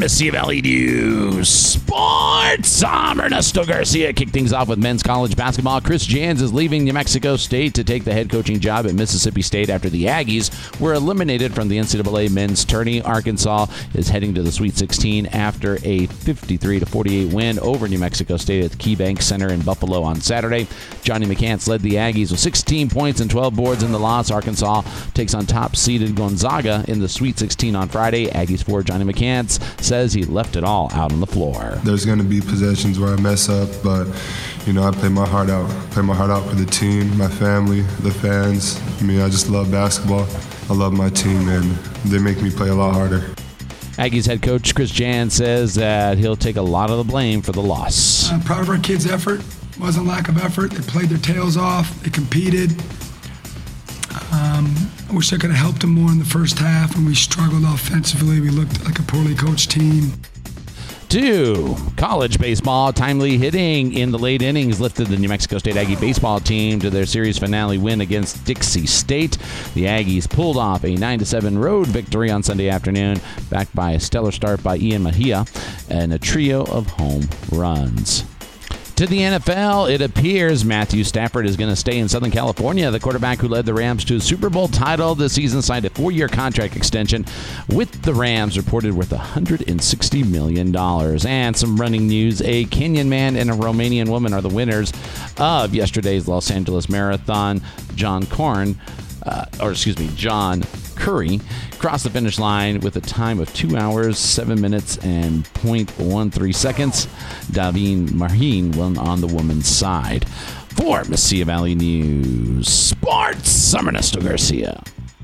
Mesilla Valley News Sports. I'm Ernesto Garcia. Kick things off with men's college basketball. Chris Jans is leaving New Mexico State to take the head coaching job at Mississippi State after the Aggies were eliminated from the NCAA men's tourney. Arkansas is heading to the Sweet 16 after a 53 48 win over New Mexico State at the KeyBank Center in Buffalo on Saturday. Johnny McCants led the Aggies with 16 points and 12 boards in the loss. Arkansas takes on top seeded Gonzaga in the Sweet 16 on Friday. Aggies for Johnny McCants says he left it all out on the floor. There's going to be possessions where I mess up, but you know I play my heart out. Play my heart out for the team, my family, the fans. I mean, I just love basketball. I love my team, and they make me play a lot harder. Aggies head coach Chris Jans says that he'll take a lot of the blame for the loss. I'm proud of our kids' effort. It wasn't lack of effort. They played their tails off. They competed. Um, I wish I could have helped them more in the first half when we struggled offensively. We looked like a poorly coached team. Two, college baseball. Timely hitting in the late innings lifted the New Mexico State Aggie baseball team to their series finale win against Dixie State. The Aggies pulled off a 9 7 road victory on Sunday afternoon, backed by a stellar start by Ian Mejia and a trio of home runs. To the NFL, it appears Matthew Stafford is going to stay in Southern California. The quarterback who led the Rams to a Super Bowl title this season signed a four year contract extension with the Rams, reported worth $160 million. And some running news a Kenyan man and a Romanian woman are the winners of yesterday's Los Angeles Marathon. John Corn, uh, or excuse me, John Korir crossed the finish line with a time of 2 hours, 7 minutes, and 0.13 seconds. Delvine Meringor won on the woman's side. For Mesilla Valley News Sports, I'm Ernesto Garcia.